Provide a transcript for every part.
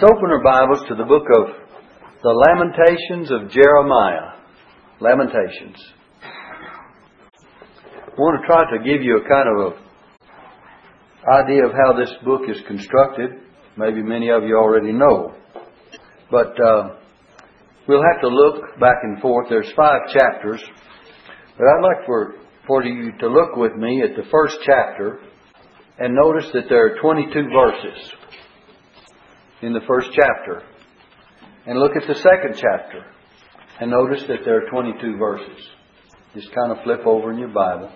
Let's open our Bibles to the book of the Lamentations of Jeremiah. Lamentations. I want to try to give you a kind of a idea of how this book is constructed. Maybe many of you already know. But uh, we'll have to look back and forth. There's five chapters. But I'd like for, for you to look with me at the first chapter and notice that there are 22 verses in the first chapter. And look at the second chapter and notice that there are 22 verses. Just kind of flip over in your Bible.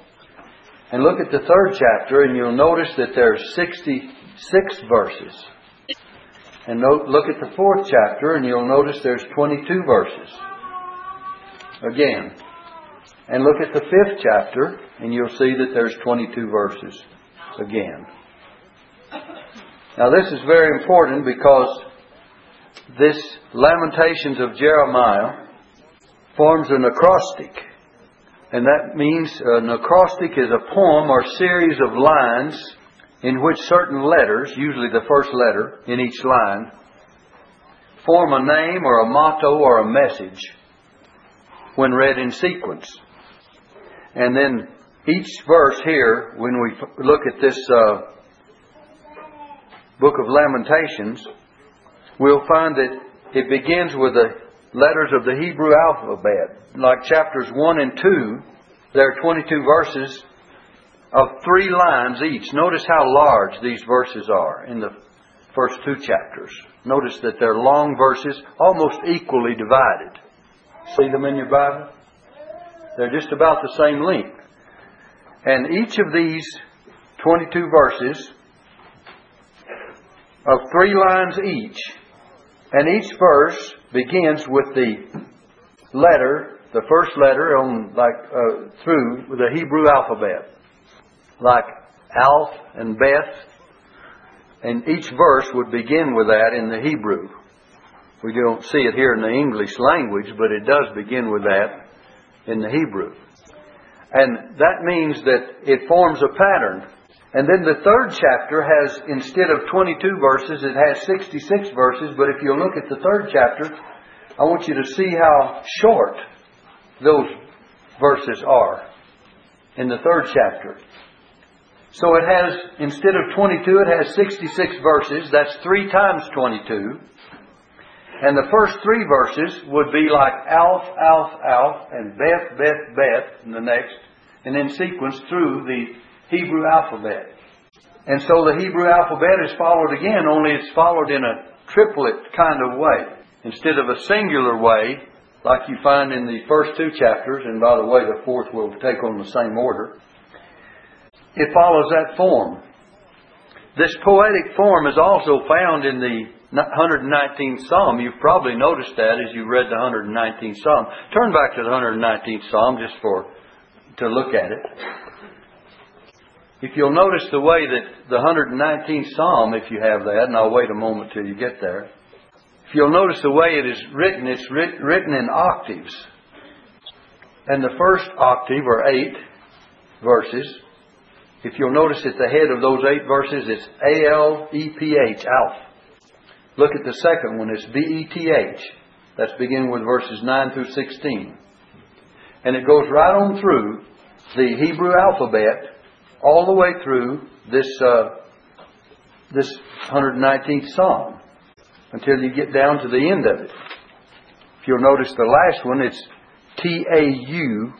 And look at the third chapter and you'll notice that there are 66 verses. And note, look at the fourth chapter and you'll notice there's 22 verses. Again. And look at the fifth chapter and you'll see that there's 22 verses. Again. Now this is very important because this Lamentations of Jeremiah forms an acrostic. And that means an acrostic is a poem or series of lines in which certain letters, usually the first letter in each line, form a name or a motto or a message when read in sequence. And then each verse here, when we look at this uh, book of Lamentations, we'll find that it begins with the letters of the Hebrew alphabet. Like chapters 1 and 2, there are 22 verses of three lines each. Notice how large these verses are in the first two chapters. Notice that they're long verses, almost equally divided. See them in your Bible? They're just about the same length. And each of these 22 verses of three lines each, and each verse begins with the letter, the first letter on like uh, through the Hebrew alphabet, like Alf and Beth, and each verse would begin with that in the Hebrew. We don't see it here in the English language, but it does begin with that in the Hebrew. And that means that it forms a pattern and then the third chapter has, instead of 22 verses, it has 66 verses. But if you look at the third chapter, I want you to see how short those verses are in the third chapter. So it has, instead of 22, it has 66 verses. That's three times 22. And the first three verses would be like Alf, Alf, Alf, and Beth, Beth, Beth in the next, and then sequence through the Hebrew alphabet. And so the Hebrew alphabet is followed again, only it's followed in a triplet kind of way. Instead of a singular way, like you find in the first two chapters, and by the way, the fourth will take on the same order, it follows that form. This poetic form is also found in the 119th Psalm. You've probably noticed that as you read the 119th Psalm. Turn back to the 119th Psalm just for to look at it. If you'll notice the way that the 119th Psalm, if you have that, and I'll wait a moment till you get there. If you'll notice the way it is written, it's writ- written in octaves. And the first octave, or eight verses, if you'll notice at the head of those eight verses, it's A L E P H, Alf. Look at the second one, it's B E T H. That's beginning with verses 9 through 16. And it goes right on through the Hebrew alphabet all the way through this uh, this 119th Psalm until you get down to the end of it. If you'll notice the last one, it's T A U.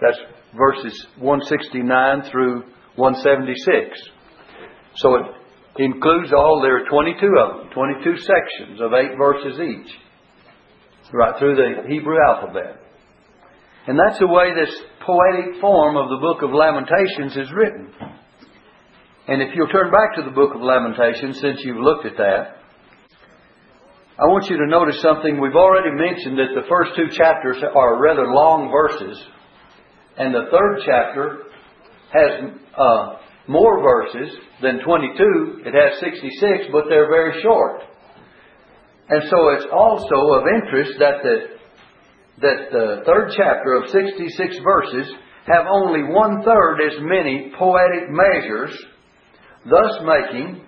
That's verses 169 through 176. So it includes all, there are 22 of them, 22 sections of eight verses each, right through the Hebrew alphabet. And that's the way this poetic form of the book of Lamentations is written. And if you'll turn back to the book of Lamentations, since you've looked at that, I want you to notice something. We've already mentioned that the first two chapters are rather long verses, and the third chapter has uh, more verses than 22. It has 66, but they're very short. And so it's also of interest that the that the third chapter of 66 verses have only one third as many poetic measures, thus making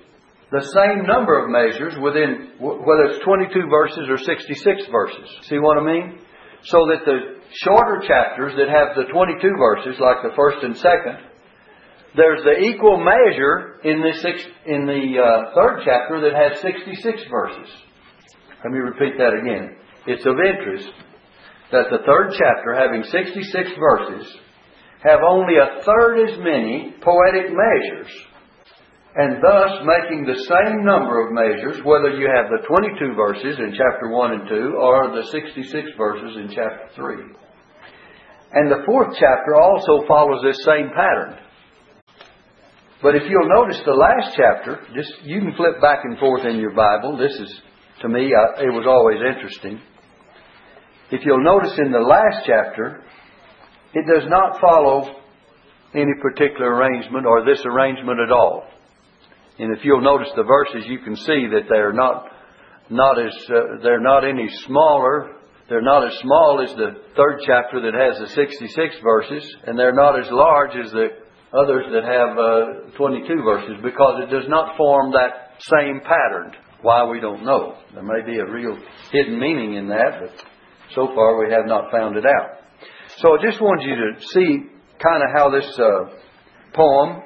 the same number of measures within, whether it's 22 verses or 66 verses. See what I mean? So that the shorter chapters that have the 22 verses, like the first and second, there's the equal measure in the, six, in the uh, third chapter that has 66 verses. Let me repeat that again. It's of interest that the third chapter, having 66 verses, have only a third as many poetic measures and thus making the same number of measures, whether you have the 22 verses in chapter 1 and 2 or the 66 verses in chapter 3. And the fourth chapter also follows this same pattern. But if you'll notice the last chapter, just you can flip back and forth in your Bible. This is, to me, I, it was always interesting. If you'll notice in the last chapter, it does not follow any particular arrangement or this arrangement at all. And if you'll notice the verses, you can see that they're not not as uh, they're not any smaller. They're not as small as the third chapter that has the 66 verses, and they're not as large as the others that have uh, 22 verses because it does not form that same pattern. Why we don't know. There may be a real hidden meaning in that, but so far we have not found it out. So I just wanted you to see kind of how this uh, poem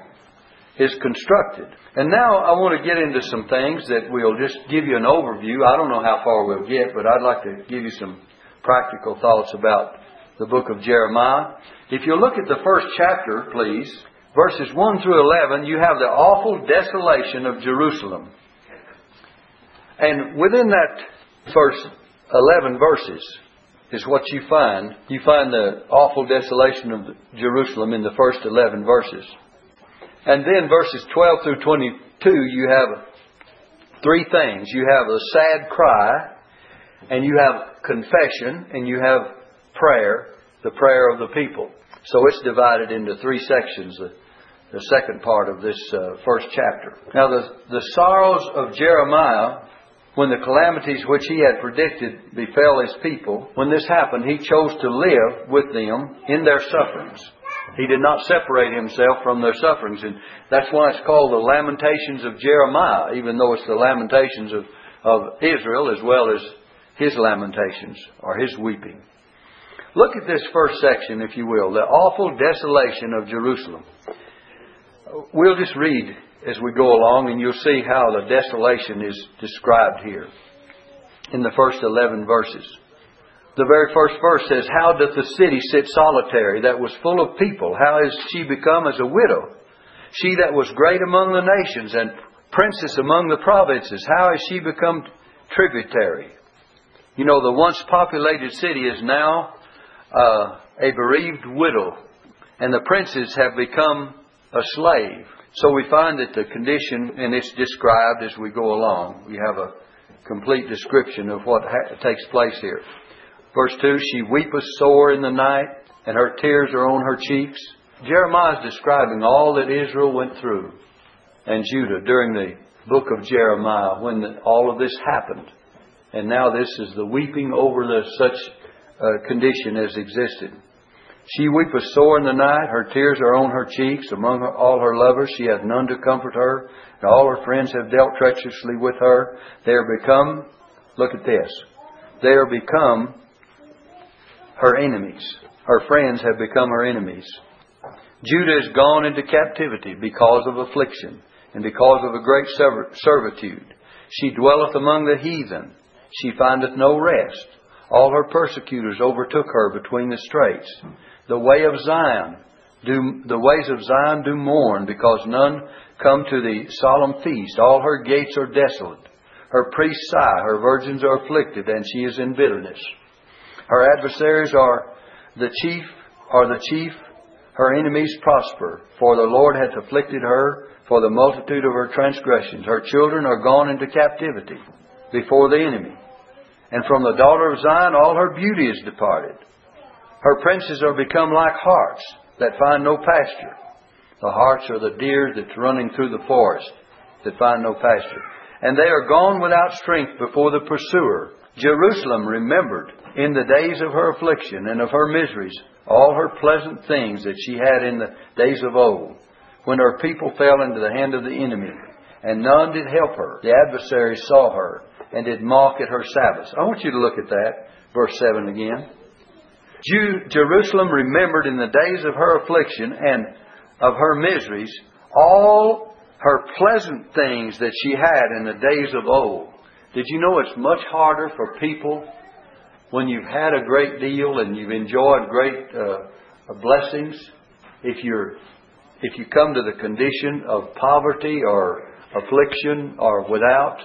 is constructed. And now I want to get into some things that will just give you an overview. I don't know how far we'll get, but I'd like to give you some practical thoughts about the book of Jeremiah. If you look at the first chapter, please, verses 1 through 11, you have the awful desolation of Jerusalem. And within that first 11 verses is what you find. You find the awful desolation of Jerusalem in the first 11 verses. And then verses 12 through 22, you have three things. You have a sad cry, and you have confession, and you have prayer, the prayer of the people. So it's divided into three sections, the, the second part of this uh, first chapter. Now, the, the sorrows of Jeremiah, when the calamities which he had predicted befell his people, when this happened, he chose to live with them in their sufferings. He did not separate himself from their sufferings. And that's why it's called the Lamentations of Jeremiah, even though it's the Lamentations of, of Israel as well as his lamentations or his weeping. Look at this first section, if you will, the awful desolation of Jerusalem. We'll just read as we go along, and you'll see how the desolation is described here in the first 11 verses. The very first verse says, How doth the city sit solitary that was full of people? How is she become as a widow? She that was great among the nations and princess among the provinces, how has she become tributary? You know, the once populated city is now uh, a bereaved widow, and the princes have become a slave. So we find that the condition, and it's described as we go along. We have a complete description of what ha- takes place here. Verse 2 She weepeth sore in the night, and her tears are on her cheeks. Jeremiah is describing all that Israel went through and Judah during the book of Jeremiah when all of this happened. And now this is the weeping over the such uh, condition as existed. She weepeth sore in the night, her tears are on her cheeks. Among all her lovers she hath none to comfort her, and all her friends have dealt treacherously with her. They are become, look at this, they are become her enemies. Her friends have become her enemies. Judah is gone into captivity because of affliction and because of a great servitude. She dwelleth among the heathen. She findeth no rest. All her persecutors overtook her between the straits. The way of Zion do, the ways of Zion do mourn because none come to the solemn feast. All her gates are desolate. Her priests sigh, her virgins are afflicted, and she is in bitterness. Her adversaries are the chief, are the chief. Her enemies prosper, for the Lord hath afflicted her for the multitude of her transgressions. Her children are gone into captivity before the enemy. And from the daughter of Zion all her beauty is departed. Her princes are become like harts that find no pasture. The harts are the deer that's running through the forest that find no pasture. And they are gone without strength before the pursuer. Jerusalem remembered in the days of her affliction and of her miseries all her pleasant things that she had in the days of old, when her people fell into the hand of the enemy, and none did help her. The adversary saw her and did mock at her Sabbaths. I want you to look at that. Verse 7 again. Jerusalem remembered in the days of her affliction and of her miseries all her pleasant things that she had in the days of old. Did you know it's much harder for people when you've had a great deal and you've enjoyed great uh, blessings if you're if you come to the condition of poverty or affliction or without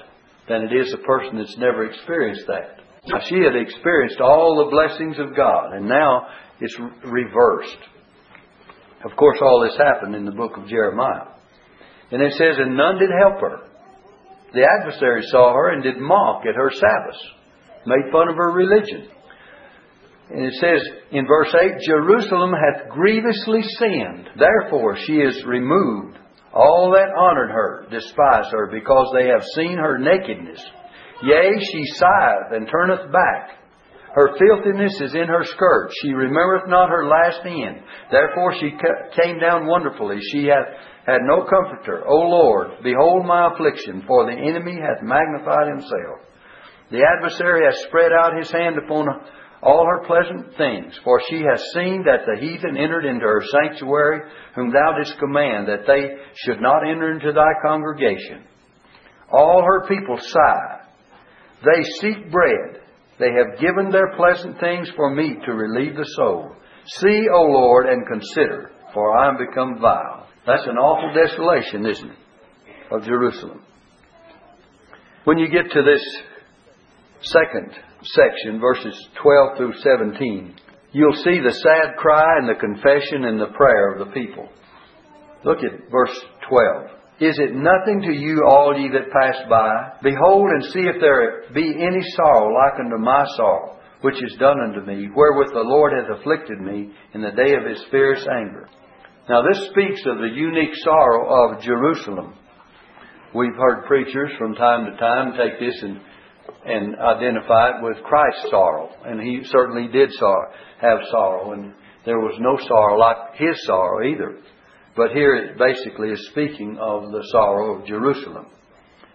than it is a person that's never experienced that. Now, she had experienced all the blessings of God, and now it's reversed. Of course, all this happened in the book of Jeremiah. And it says, And none did help her. The adversary saw her and did mock at her Sabbath, made fun of her religion. And it says in verse 8, Jerusalem hath grievously sinned. Therefore she is removed. All that honored her despise her, because they have seen her nakedness. Yea, she sigheth and turneth back. Her filthiness is in her skirts. She remembereth not her last end. Therefore she came down wonderfully. She hath had no comforter. O Lord, behold my affliction, for the enemy hath magnified himself. The adversary hath spread out his hand upon all her pleasant things, for she hath seen that the heathen entered into her sanctuary, whom thou didst command, that they should not enter into thy congregation. All her people sigh. They seek bread. They have given their pleasant things for meat to relieve the soul. See, O Lord, and consider, for I am become vile. That's an awful desolation, isn't it? Of Jerusalem. When you get to this second section, verses 12 through 17, you'll see the sad cry and the confession and the prayer of the people. Look at verse 12. Is it nothing to you, all ye that pass by? Behold and see if there be any sorrow like unto my sorrow, which is done unto me, wherewith the Lord hath afflicted me in the day of his fierce anger. Now this speaks of the unique sorrow of Jerusalem. We've heard preachers from time to time take this and, and identify it with Christ's sorrow. And he certainly did sorrow, have sorrow. And there was no sorrow like his sorrow either. But here it basically is speaking of the sorrow of Jerusalem.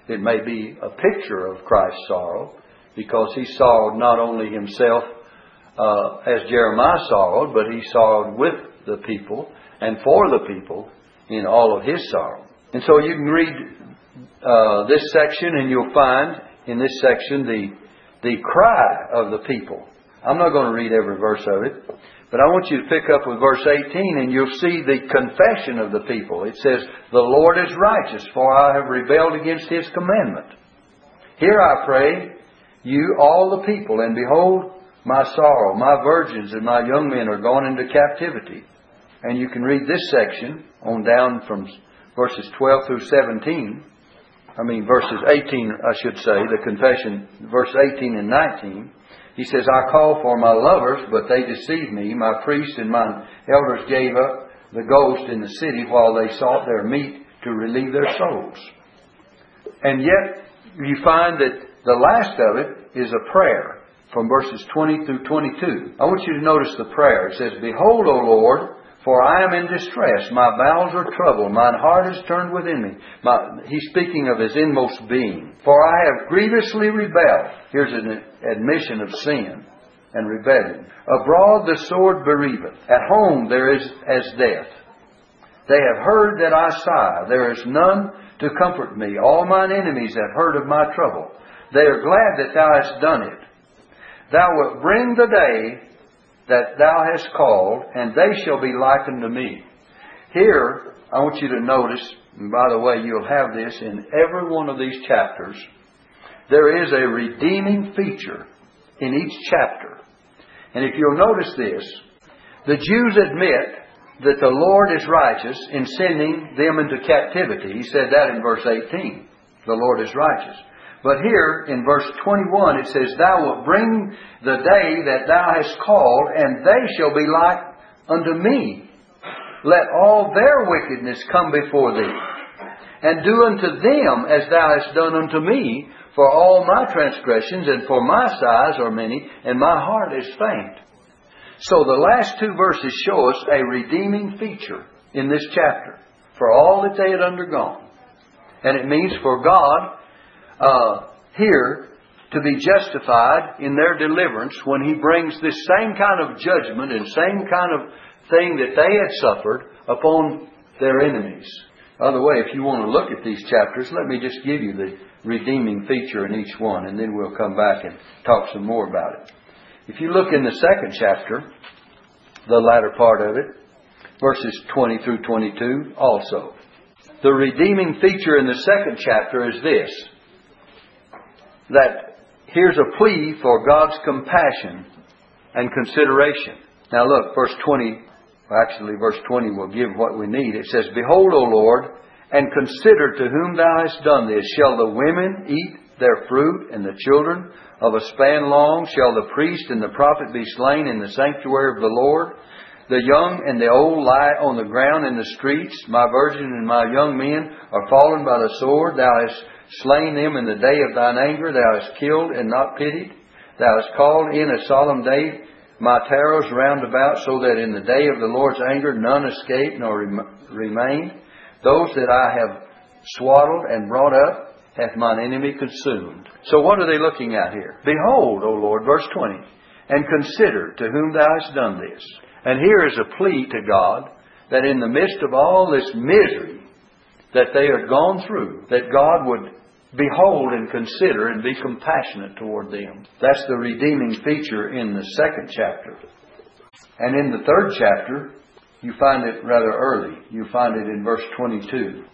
It may be a picture of Christ's sorrow because he sorrowed not only himself uh, as Jeremiah sorrowed, but he sorrowed with the people and for the people in all of his sorrow. And so you can read uh, this section and you'll find in this section the, the cry of the people. I'm not going to read every verse of it, but I want you to pick up with verse 18 and you'll see the confession of the people. It says, The Lord is righteous, for I have rebelled against his commandment. Hear, I pray, you all the people, and behold my sorrow. My virgins and my young men are gone into captivity. And you can read this section on down from verses 12 through 17. I mean, verses 18, I should say, the confession, verse 18 and 19. He says, I called for my lovers, but they deceived me. My priests and my elders gave up the ghost in the city while they sought their meat to relieve their souls. And yet, you find that the last of it is a prayer from verses 20 through 22. I want you to notice the prayer. It says, Behold, O Lord, for I am in distress. My bowels are troubled. Mine heart is turned within me. My, he's speaking of his inmost being. For I have grievously rebelled. Here's an admission of sin and rebellion. Abroad the sword bereaveth. At home there is as death. They have heard that I sigh. There is none to comfort me. All mine enemies have heard of my trouble. They are glad that thou hast done it. Thou wilt bring the day that thou hast called, and they shall be likened to me. Here, I want you to notice, and by the way, you'll have this in every one of these chapters, there is a redeeming feature in each chapter. And if you'll notice this, the Jews admit that the Lord is righteous in sending them into captivity. He said that in verse 18. The Lord is righteous. But here in verse 21 it says, Thou wilt bring the day that thou hast called, and they shall be like unto me. Let all their wickedness come before thee, and do unto them as thou hast done unto me, for all my transgressions and for my sighs are many, and my heart is faint. So the last two verses show us a redeeming feature in this chapter for all that they had undergone. And it means for God uh, here to be justified in their deliverance when He brings this same kind of judgment and same kind of thing that they had suffered upon their enemies. By the way, if you want to look at these chapters, let me just give you the redeeming feature in each one, and then we'll come back and talk some more about it. If you look in the second chapter, the latter part of it, verses 20 through 22 also. The redeeming feature in the second chapter is this that here's a plea for God's compassion and consideration. Now look, verse 20, actually verse 20 will give what we need. It says, Behold, O Lord, and consider to whom thou hast done this. Shall the women eat their fruit, and the children of a span long? Shall the priest and the prophet be slain in the sanctuary of the Lord? The young and the old lie on the ground in the streets. My virgin and my young men are fallen by the sword. Thou hast slain them in the day of thine anger. Thou hast killed and not pitied. Thou hast called in a solemn day my terrors round about, so that in the day of the Lord's anger none escape nor remain. Those that I have swaddled and brought up hath mine enemy consumed. So what are they looking at here? Behold, O Lord, verse 20, and consider to whom thou hast done this. And here is a plea to God that in the midst of all this misery that they had gone through, that God would behold and consider and be compassionate toward them. That's the redeeming feature in the second chapter. And in the third chapter, you find it rather early. You find it in verse 22.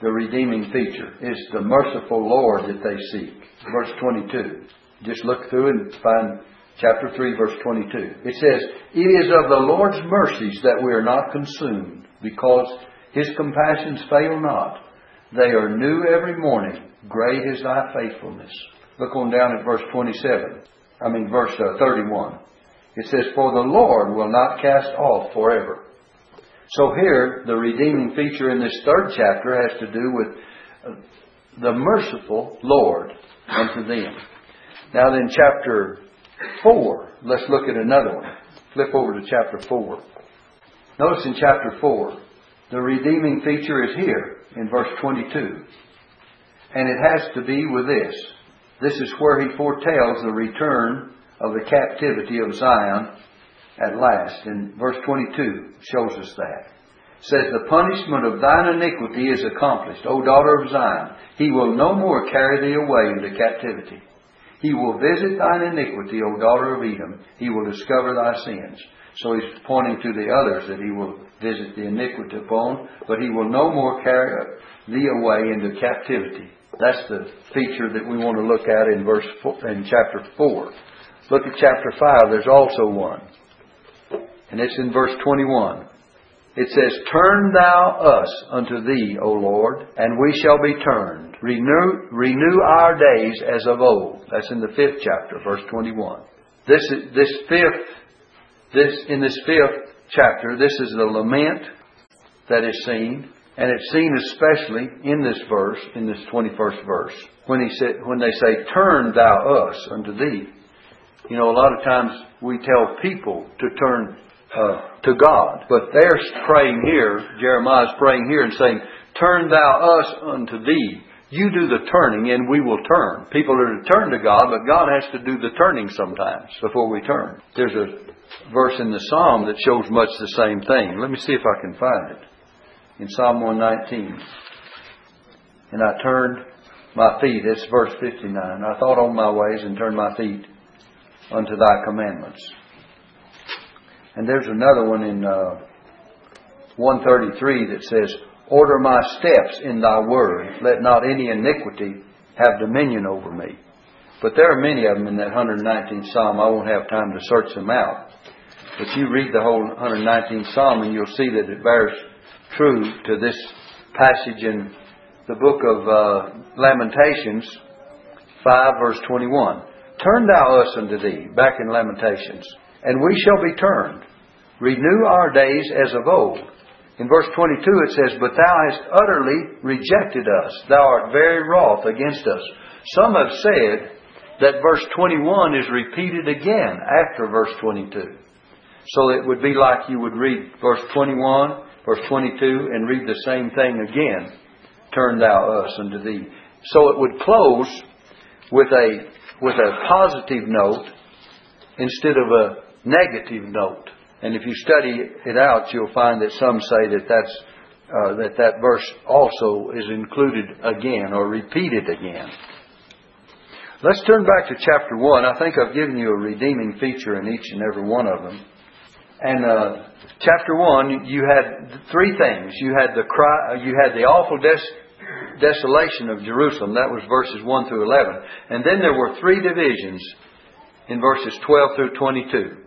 The redeeming feature is the merciful Lord that they seek. Verse 22. Just look through and find chapter 3, verse 22. It says, It is of the Lord's mercies that we are not consumed, because his compassions fail not. They are new every morning. Great is thy faithfulness. Look on down at verse 27. I mean, verse uh, 31. It says, For the Lord will not cast off forever. So here, the redeeming feature in this third chapter has to do with uh, the merciful Lord unto them. Now then, chapter 4. Let's look at another one. Flip over to chapter 4. Notice in chapter 4, the redeeming feature is here in verse 22. And it has to be with this. This is where he foretells the return of the captivity of Zion at last. And verse 22 shows us that. It says, The punishment of thine iniquity is accomplished, O daughter of Zion. He will no more carry thee away into captivity. He will visit thine iniquity, O daughter of Edom. He will discover thy sins. So he's pointing to the others that he will visit the iniquity upon, but he will no more carry thee away into captivity. That's the feature that we want to look at in verse four, in chapter four. Look at chapter five. There's also one, and it's in verse twenty-one. It says, Turn thou us unto thee, O Lord, and we shall be turned. Renew, renew our days as of old. That's in the fifth chapter, verse 21. This, this fifth, this, in this fifth chapter, this is the lament that is seen, and it's seen especially in this verse, in this 21st verse, when he said, when they say, Turn thou us unto thee. You know, a lot of times we tell people to turn uh, to God. But they're praying here, Jeremiah's praying here and saying, Turn thou us unto thee. You do the turning and we will turn. People are to turn to God, but God has to do the turning sometimes before we turn. There's a verse in the Psalm that shows much the same thing. Let me see if I can find it. In Psalm 119. And I turned my feet, it's verse 59. I thought on my ways and turned my feet unto thy commandments. And there's another one in uh, 133 that says, Order my steps in thy word. Let not any iniquity have dominion over me. But there are many of them in that 119th Psalm. I won't have time to search them out. But you read the whole 119th Psalm and you'll see that it bears true to this passage in the book of uh, Lamentations 5 verse 21. Turn thou us unto thee, back in Lamentations and we shall be turned. Renew our days as of old. In verse 22 it says, But thou hast utterly rejected us. Thou art very wroth against us. Some have said that verse 21 is repeated again after verse 22. So it would be like you would read verse 21, verse 22, and read the same thing again turn thou us unto thee. So it would close with a with a positive note instead of a negative note. And if you study it out, you'll find that some say that that's uh, that that verse also is included again or repeated again. Let's turn back to chapter one. I think I've given you a redeeming feature in each and every one of them. And uh, chapter one, you had three things. You had the cry. You had the awful des- desolation of Jerusalem. That was verses one through eleven. And then there were three divisions in verses twelve through twenty-two.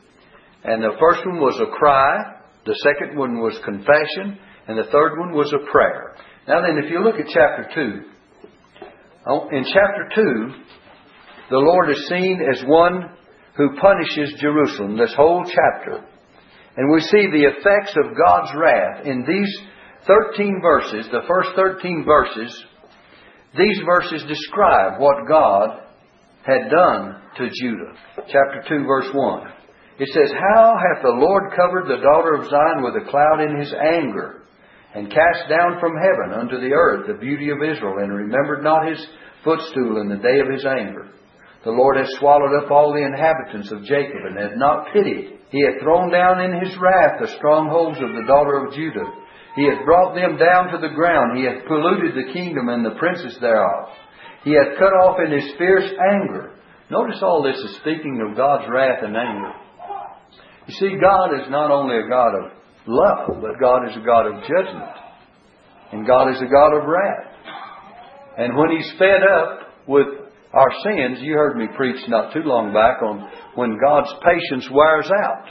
And the first one was a cry. The second one was confession. And the third one was a prayer. Now then, if you look at chapter 2, in chapter 2, the Lord is seen as one who punishes Jerusalem, this whole chapter. And we see the effects of God's wrath in these 13 verses, the first 13 verses. These verses describe what God had done to Judah. Chapter 2, verse 1. It says, How hath the Lord covered the daughter of Zion with a cloud in his anger, and cast down from heaven unto the earth the beauty of Israel, and remembered not his footstool in the day of his anger. The Lord hath swallowed up all the inhabitants of Jacob, and hath not pitied. He hath thrown down in his wrath the strongholds of the daughter of Judah. He hath brought them down to the ground. He hath polluted the kingdom and the princes thereof. He hath cut off in his fierce anger. Notice all this is speaking of God's wrath and anger. You see, God is not only a God of love, but God is a God of judgment. And God is a God of wrath. And when He's fed up with our sins, you heard me preach not too long back on when God's patience wears out.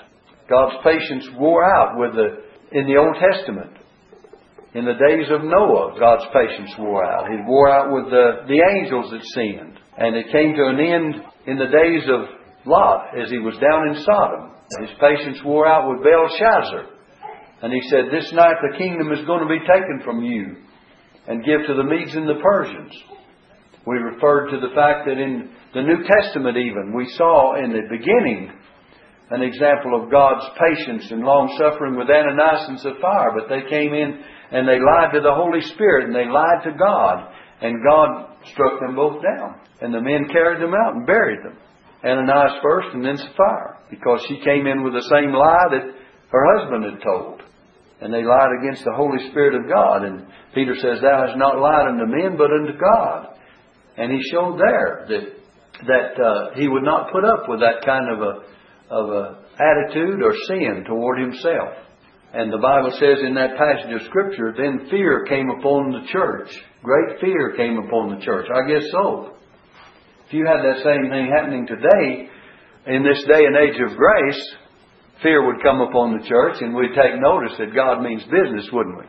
God's patience wore out with the in the Old Testament. In the days of Noah, God's patience wore out. He wore out with the, the angels that sinned. And it came to an end in the days of Lot as he was down in Sodom. His patience wore out with Belshazzar. And he said, This night the kingdom is going to be taken from you and give to the Medes and the Persians. We referred to the fact that in the New Testament, even, we saw in the beginning an example of God's patience and long suffering with Ananias and Sapphira, but they came in and they lied to the Holy Spirit and they lied to God, and God struck them both down. And the men carried them out and buried them. Ananias first and then Sapphira, because she came in with the same lie that her husband had told. And they lied against the Holy Spirit of God. And Peter says, Thou hast not lied unto men, but unto God. And he showed there that that uh, he would not put up with that kind of a of a attitude or sin toward himself. And the Bible says in that passage of Scripture, then fear came upon the church. Great fear came upon the church. I guess so. If you had that same thing happening today, in this day and age of grace, fear would come upon the church and we'd take notice that God means business, wouldn't we?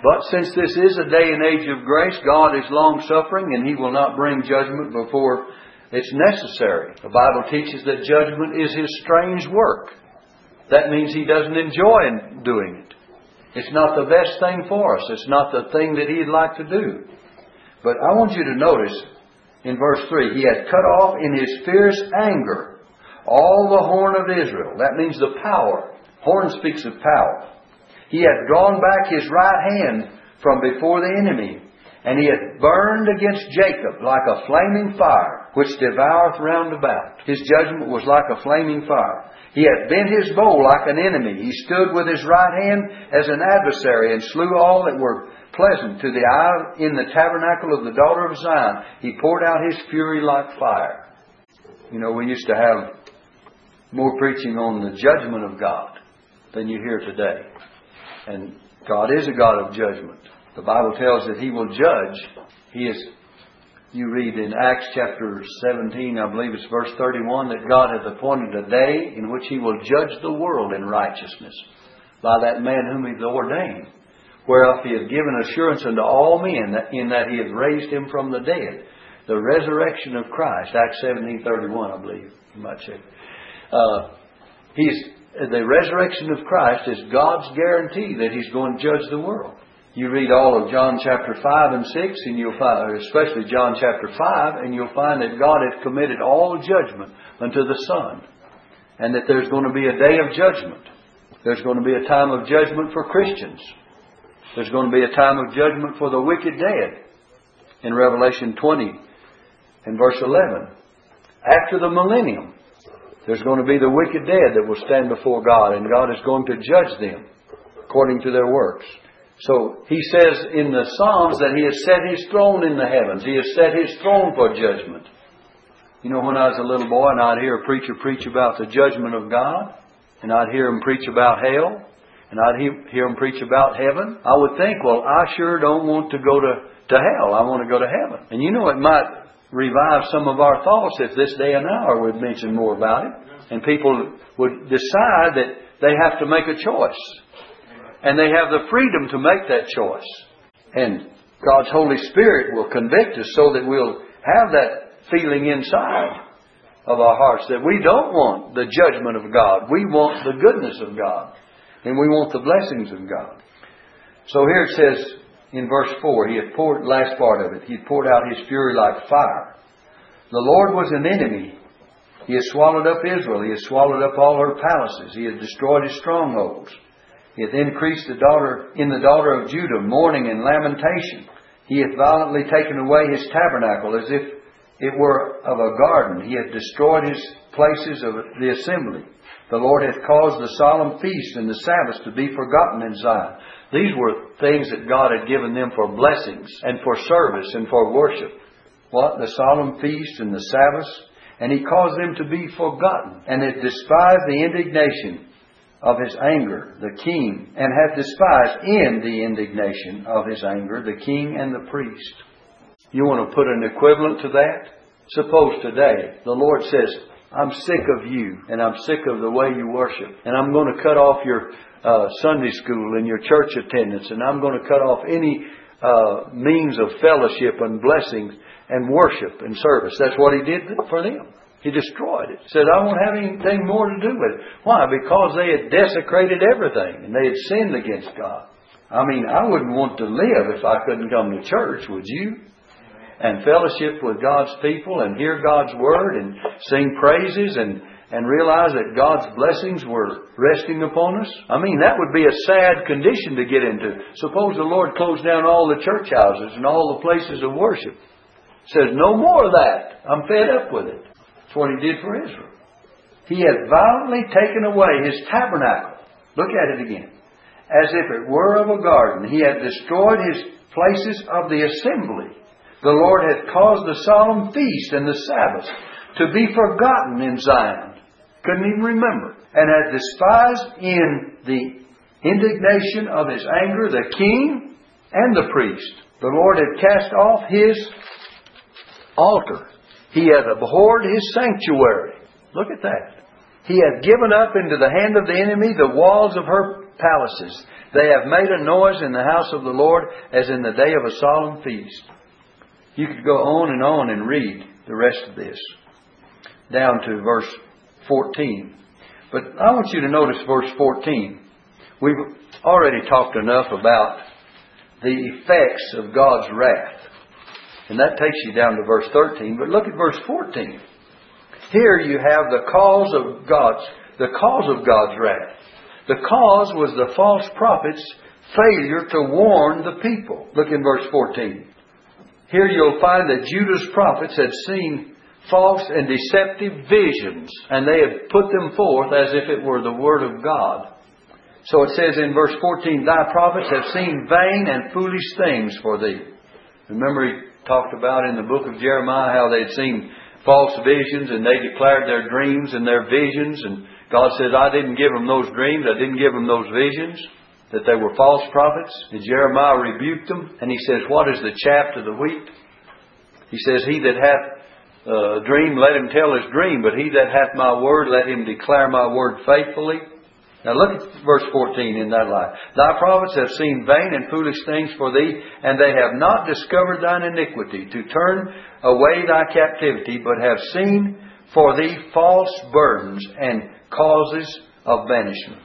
But since this is a day and age of grace, God is long suffering and He will not bring judgment before it's necessary. The Bible teaches that judgment is His strange work. That means He doesn't enjoy doing it. It's not the best thing for us. It's not the thing that He'd like to do. But I want you to notice in verse 3, he had cut off in his fierce anger all the horn of Israel. That means the power. Horn speaks of power. He had drawn back his right hand from before the enemy, and he had burned against Jacob like a flaming fire, which devoureth round about. His judgment was like a flaming fire. He had bent his bow like an enemy. He stood with his right hand as an adversary and slew all that were pleasant to the eye in the tabernacle of the daughter of Zion. He poured out his fury like fire. You know, we used to have more preaching on the judgment of God than you hear today. And God is a God of judgment. The Bible tells that He will judge. He is, you read in Acts chapter 17, I believe it's verse 31, that God hath appointed a day in which He will judge the world in righteousness by that man whom He ordained whereof he has given assurance unto all men in that he has raised him from the dead. The resurrection of Christ, Acts seventeen thirty one, I believe. You might say. Uh, he's the resurrection of Christ is God's guarantee that He's going to judge the world. You read all of John chapter 5 and 6, and you'll find, especially John chapter 5, and you'll find that God has committed all judgment unto the Son. And that there's going to be a day of judgment. There's going to be a time of judgment for Christians. There's going to be a time of judgment for the wicked dead in Revelation 20 and verse 11. After the millennium, there's going to be the wicked dead that will stand before God, and God is going to judge them according to their works. So he says in the Psalms that he has set his throne in the heavens. He has set his throne for judgment. You know, when I was a little boy and I'd hear a preacher preach about the judgment of God, and I'd hear him preach about hell, and I'd hear him preach about heaven, I would think, well, I sure don't want to go to, to hell. I want to go to heaven. And you know, it might revive some of our thoughts if this day and hour would mention more about it. And people would decide that they have to make a choice. And they have the freedom to make that choice. And God's Holy Spirit will convict us so that we'll have that feeling inside of our hearts that we don't want the judgment of God. We want the goodness of God. And we want the blessings of God. So here it says in verse 4, he had poured, last part of it, he had poured out his fury like fire. The Lord was an enemy. He had swallowed up Israel. He had swallowed up all her palaces. He had destroyed his strongholds. He hath increased the daughter in the daughter of Judah mourning and lamentation. He hath violently taken away his tabernacle as if it were of a garden. He hath destroyed his places of the assembly. The Lord hath caused the solemn feast and the Sabbaths to be forgotten in Zion. These were things that God had given them for blessings and for service and for worship. What? The solemn feast and the Sabbaths. And he caused them to be forgotten and hath despised the indignation of his anger, the king, and hath despised in the indignation of his anger the king and the priest. You want to put an equivalent to that? Suppose today the Lord says, I'm sick of you and I'm sick of the way you worship and I'm going to cut off your uh, Sunday school and your church attendance and I'm going to cut off any uh, means of fellowship and blessings and worship and service. That's what he did for them. He destroyed it. Said, I won't have anything more to do with it. Why? Because they had desecrated everything and they had sinned against God. I mean, I wouldn't want to live if I couldn't come to church, would you? And fellowship with God's people and hear God's word and sing praises and, and realize that God's blessings were resting upon us. I mean, that would be a sad condition to get into. Suppose the Lord closed down all the church houses and all the places of worship. Says, no more of that. I'm fed up with it. That's what he did for Israel. He had violently taken away his tabernacle. Look at it again. As if it were of a garden. He had destroyed his places of the assembly. The Lord had caused the solemn feast and the Sabbath to be forgotten in Zion. Couldn't even remember. And had despised in the indignation of his anger the king and the priest. The Lord had cast off his altar he hath abhorred his sanctuary. Look at that. He hath given up into the hand of the enemy the walls of her palaces. They have made a noise in the house of the Lord as in the day of a solemn feast. You could go on and on and read the rest of this down to verse 14. But I want you to notice verse 14. We've already talked enough about the effects of God's wrath. And that takes you down to verse 13. But look at verse 14. Here you have the cause of God's, the cause of God's wrath. The cause was the false prophet's failure to warn the people. Look in verse 14. Here you'll find that Judah's prophets had seen false and deceptive visions, and they had put them forth as if it were the Word of God. So it says in verse 14, Thy prophets have seen vain and foolish things for thee. Remember, he talked about in the book of Jeremiah how they'd seen false visions and they declared their dreams and their visions. And God says, I didn't give them those dreams. I didn't give them those visions. That they were false prophets. And Jeremiah rebuked them. And he says, What is the chaff to the wheat? He says, He that hath a dream, let him tell his dream. But he that hath my word, let him declare my word faithfully. Now look at verse 14 in that light. Thy prophets have seen vain and foolish things for thee, and they have not discovered thine iniquity, to turn away thy captivity, but have seen for thee false burdens and causes of banishment.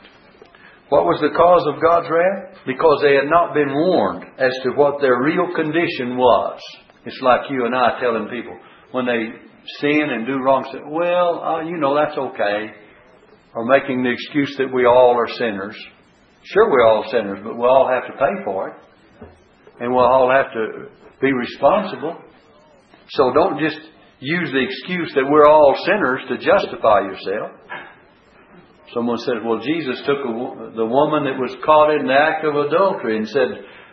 What was the cause of God's wrath? Because they had not been warned as to what their real condition was. It's like you and I telling people when they sin and do wrong, say, well, uh, you know, that's okay or making the excuse that we all are sinners. Sure, we're all sinners, but we all have to pay for it. And we'll all have to be responsible. So don't just use the excuse that we're all sinners to justify yourself. Someone said, well, Jesus took a, the woman that was caught in the act of adultery and said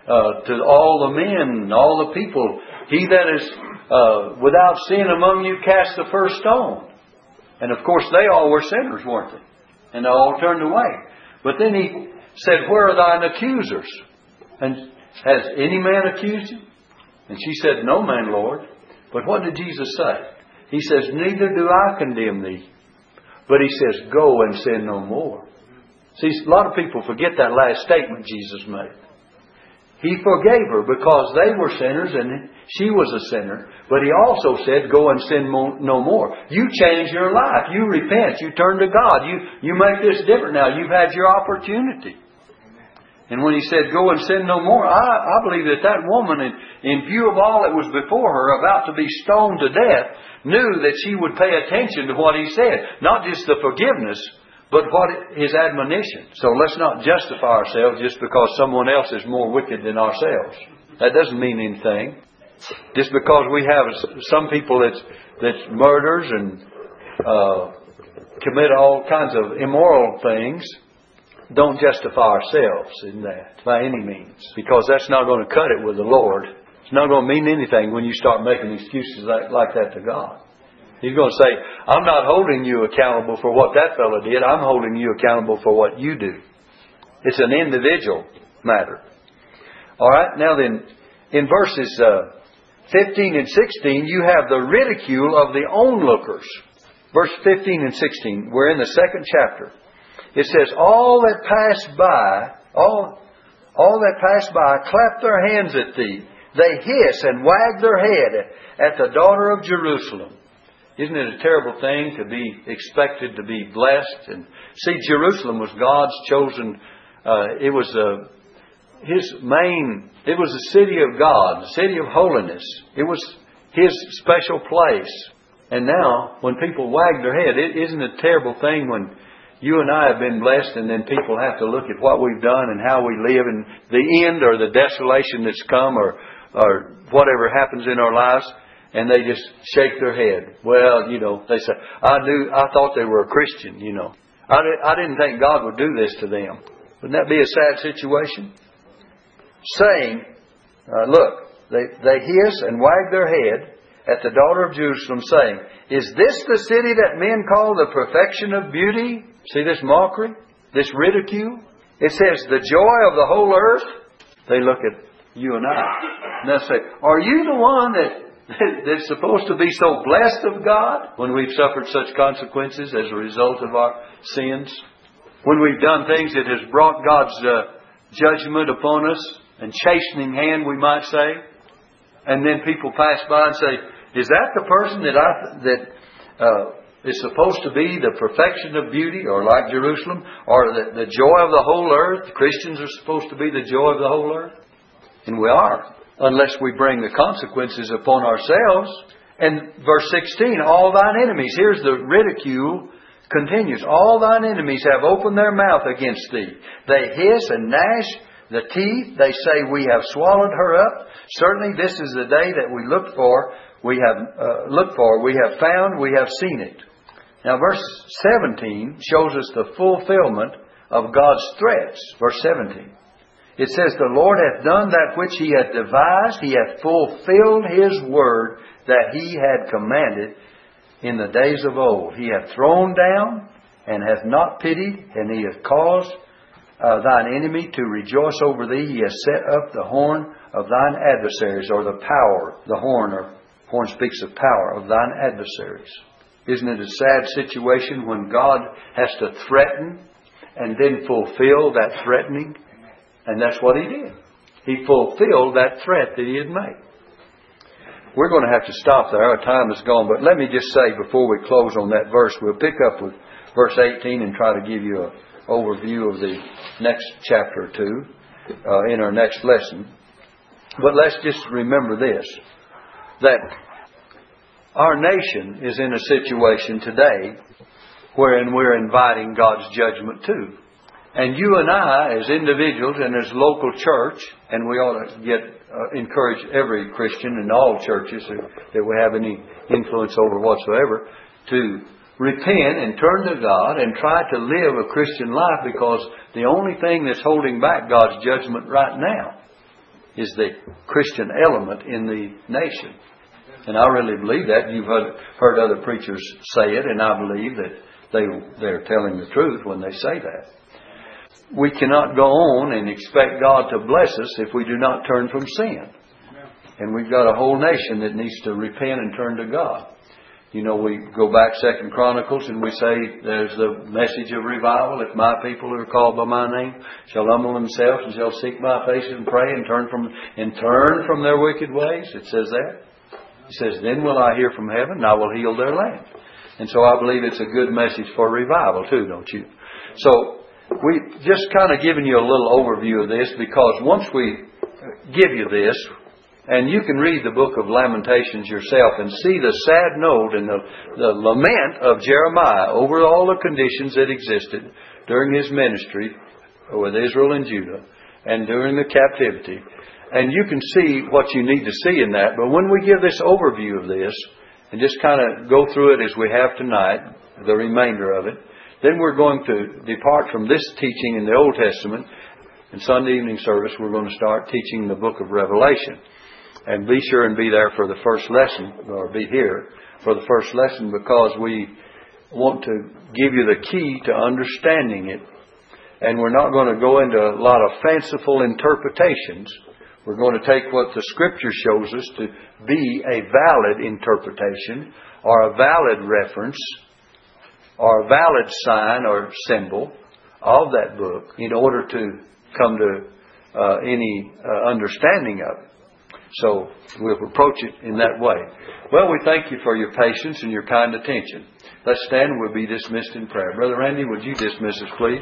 uh, to all the men, all the people, he that is uh, without sin among you cast the first stone. And of course, they all were sinners, weren't they? And they all turned away. But then he said, Where are thine accusers? And has any man accused you? And she said, No man, Lord. But what did Jesus say? He says, Neither do I condemn thee. But he says, Go and sin no more. See, a lot of people forget that last statement Jesus made. He forgave her because they were sinners and she was a sinner. But he also said, Go and sin no more. You change your life. You repent. You turn to God. You, you make this different now. You've had your opportunity. And when he said, Go and sin no more, I, I believe that that woman, in, in view of all that was before her, about to be stoned to death, knew that she would pay attention to what he said. Not just the forgiveness, but what his admonition. So let's not justify ourselves just because someone else is more wicked than ourselves. That doesn't mean anything. Just because we have some people that's that's murders and uh, commit all kinds of immoral things, don't justify ourselves in that by any means, because that's not going to cut it with the Lord. It's not going to mean anything when you start making excuses like, like that to God. He's going to say, I'm not holding you accountable for what that fellow did. I'm holding you accountable for what you do. It's an individual matter. All right, now then, in verses uh, 15 and 16, you have the ridicule of the onlookers. Verse 15 and 16, we're in the second chapter. It says, All that pass by, all, all that pass by clap their hands at thee. They hiss and wag their head at the daughter of Jerusalem. Isn't it a terrible thing to be expected to be blessed? And see, Jerusalem was God's chosen. Uh, it was a, uh, His main. It was the city of God, the city of holiness. It was His special place. And now, when people wag their head, it isn't a terrible thing when you and I have been blessed, and then people have to look at what we've done and how we live, and the end or the desolation that's come, or or whatever happens in our lives and they just shake their head. Well, you know, they say, I knew, I thought they were a Christian, you know. I, I didn't think God would do this to them. Wouldn't that be a sad situation? Saying, uh, look, they, they hiss and wag their head at the daughter of Jerusalem, saying, Is this the city that men call the perfection of beauty? See this mockery? This ridicule? It says, The joy of the whole earth. They look at you and I. And they say, Are you the one that that's supposed to be so blessed of God when we've suffered such consequences as a result of our sins. When we've done things that has brought God's uh, judgment upon us and chastening hand, we might say. And then people pass by and say, "Is that the person that I that uh, is supposed to be the perfection of beauty, or like Jerusalem, or the, the joy of the whole earth? Christians are supposed to be the joy of the whole earth, and we are unless we bring the consequences upon ourselves. And verse 16, all thine enemies, here's the ridicule continues. All thine enemies have opened their mouth against thee. They hiss and gnash the teeth. They say, We have swallowed her up. Certainly, this is the day that we looked for. We have uh, looked for. We have found. We have seen it. Now, verse 17 shows us the fulfillment of God's threats. Verse 17. It says, The Lord hath done that which he hath devised. He hath fulfilled his word that he had commanded in the days of old. He hath thrown down and hath not pitied, and he hath caused uh, thine enemy to rejoice over thee. He hath set up the horn of thine adversaries, or the power, the horn, or horn speaks of power, of thine adversaries. Isn't it a sad situation when God has to threaten and then fulfill that threatening? And that's what he did. He fulfilled that threat that he had made. We're going to have to stop there. Our time is gone. But let me just say before we close on that verse, we'll pick up with verse 18 and try to give you an overview of the next chapter or two uh, in our next lesson. But let's just remember this that our nation is in a situation today wherein we're inviting God's judgment too. And you and I, as individuals and as local church, and we ought to get uh, encourage every Christian in all churches that we have any influence over whatsoever to repent and turn to God and try to live a Christian life because the only thing that's holding back God's judgment right now is the Christian element in the nation. And I really believe that. You've heard, heard other preachers say it, and I believe that they, they're telling the truth when they say that. We cannot go on and expect God to bless us if we do not turn from sin. And we've got a whole nation that needs to repent and turn to God. You know, we go back Second Chronicles and we say there's the message of revival. If my people who are called by my name shall humble themselves and shall seek my face and pray and turn from and turn from their wicked ways, it says that. It says, Then will I hear from heaven and I will heal their land. And so I believe it's a good message for revival too, don't you? So we just kind of given you a little overview of this because once we give you this, and you can read the book of Lamentations yourself and see the sad note and the, the lament of Jeremiah over all the conditions that existed during his ministry with Israel and Judah and during the captivity. And you can see what you need to see in that. But when we give this overview of this, and just kind of go through it as we have tonight, the remainder of it. Then we're going to depart from this teaching in the Old Testament. In Sunday evening service, we're going to start teaching the book of Revelation. And be sure and be there for the first lesson, or be here for the first lesson, because we want to give you the key to understanding it. And we're not going to go into a lot of fanciful interpretations we're going to take what the Scripture shows us to be a valid interpretation or a valid reference or a valid sign or symbol of that book in order to come to uh, any uh, understanding of it. So we'll approach it in that way. Well, we thank you for your patience and your kind attention. Let's stand and we'll be dismissed in prayer. Brother Randy, would you dismiss us, please?